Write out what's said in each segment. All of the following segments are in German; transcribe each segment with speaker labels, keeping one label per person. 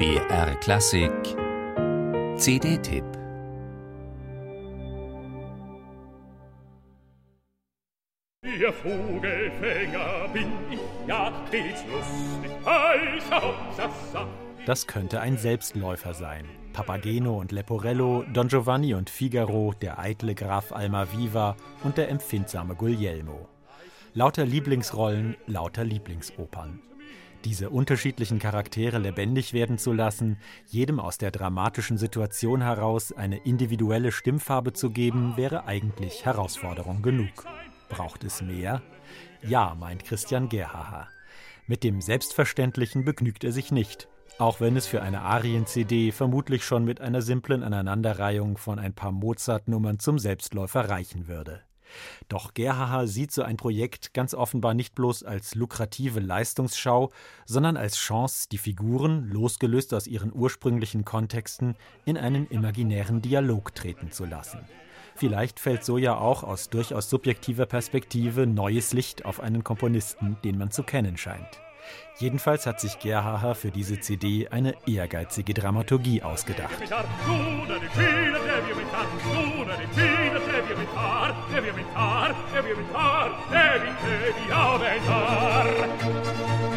Speaker 1: BR Klassik CD-Tipp
Speaker 2: Ihr Vogelfänger bin ich, ja, stets lustig, heißer Sassa.
Speaker 3: Das könnte ein Selbstläufer sein. Papageno und Leporello, Don Giovanni und Figaro, der eitle Graf Almaviva und der empfindsame Guglielmo. Lauter Lieblingsrollen, lauter Lieblingsopern. Diese unterschiedlichen Charaktere lebendig werden zu lassen, jedem aus der dramatischen Situation heraus eine individuelle Stimmfarbe zu geben, wäre eigentlich Herausforderung genug. Braucht es mehr? Ja, meint Christian Gerhaha. Mit dem Selbstverständlichen begnügt er sich nicht, auch wenn es für eine Arien-CD vermutlich schon mit einer simplen Aneinanderreihung von ein paar Mozart-Nummern zum Selbstläufer reichen würde. Doch Gerhaha sieht so ein Projekt ganz offenbar nicht bloß als lukrative Leistungsschau, sondern als Chance, die Figuren, losgelöst aus ihren ursprünglichen Kontexten, in einen imaginären Dialog treten zu lassen. Vielleicht fällt so ja auch aus durchaus subjektiver Perspektive neues Licht auf einen Komponisten, den man zu kennen scheint. Jedenfalls hat sich Gerhaher für diese CD eine ehrgeizige Dramaturgie ausgedacht. aumentar, devi aumentar, devi aumentar, devi, devi aumentar.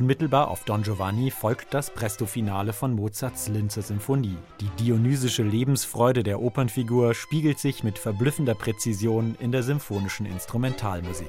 Speaker 3: Unmittelbar auf Don Giovanni folgt das Presto-Finale von Mozarts Linzer Symphonie. Die dionysische Lebensfreude der Opernfigur spiegelt sich mit verblüffender Präzision in der symphonischen Instrumentalmusik.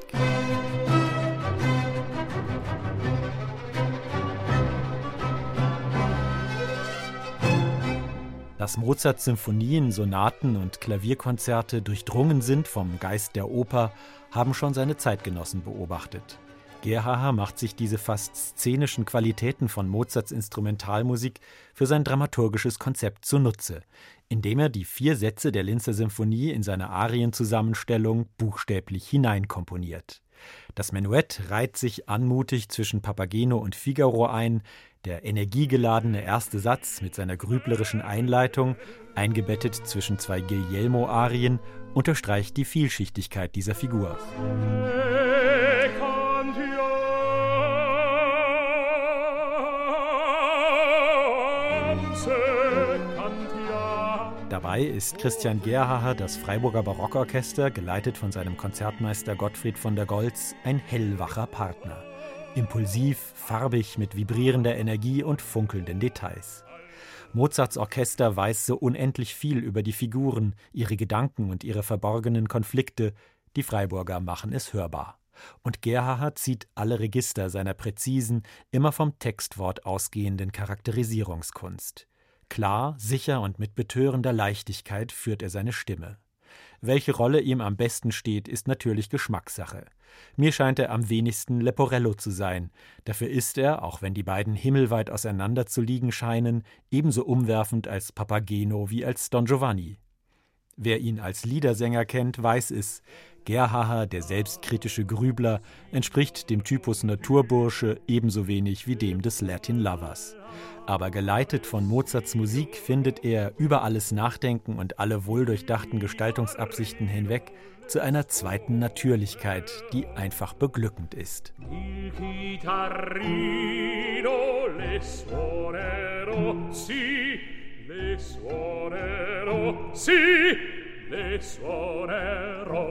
Speaker 3: Dass Mozarts Symphonien, Sonaten und Klavierkonzerte durchdrungen sind vom Geist der Oper, haben schon seine Zeitgenossen beobachtet. Gerhaher macht sich diese fast szenischen Qualitäten von Mozarts Instrumentalmusik für sein dramaturgisches Konzept zunutze, indem er die vier Sätze der Linzer Symphonie in seine Arienzusammenstellung buchstäblich hineinkomponiert. Das Menuett reiht sich anmutig zwischen Papageno und Figaro ein, der energiegeladene erste Satz mit seiner grüblerischen Einleitung, eingebettet zwischen zwei Guglielmo-Arien, unterstreicht die Vielschichtigkeit dieser Figur. Dabei ist Christian Gerhaher, das Freiburger Barockorchester, geleitet von seinem Konzertmeister Gottfried von der Goltz, ein hellwacher Partner. Impulsiv, farbig, mit vibrierender Energie und funkelnden Details. Mozarts Orchester weiß so unendlich viel über die Figuren, ihre Gedanken und ihre verborgenen Konflikte. Die Freiburger machen es hörbar. Und Gerhaher zieht alle Register seiner präzisen, immer vom Textwort ausgehenden Charakterisierungskunst. Klar, sicher und mit betörender Leichtigkeit führt er seine Stimme. Welche Rolle ihm am besten steht, ist natürlich Geschmackssache. Mir scheint er am wenigsten Leporello zu sein. Dafür ist er, auch wenn die beiden himmelweit auseinander zu liegen scheinen, ebenso umwerfend als Papageno wie als Don Giovanni. Wer ihn als Liedersänger kennt, weiß es. Gerhaher, der selbstkritische Grübler, entspricht dem Typus Naturbursche ebenso wenig wie dem des Latin Lovers. Aber geleitet von Mozarts Musik findet er über alles Nachdenken und alle wohldurchdachten Gestaltungsabsichten hinweg zu einer zweiten Natürlichkeit, die einfach beglückend ist. Sì, le suonerò.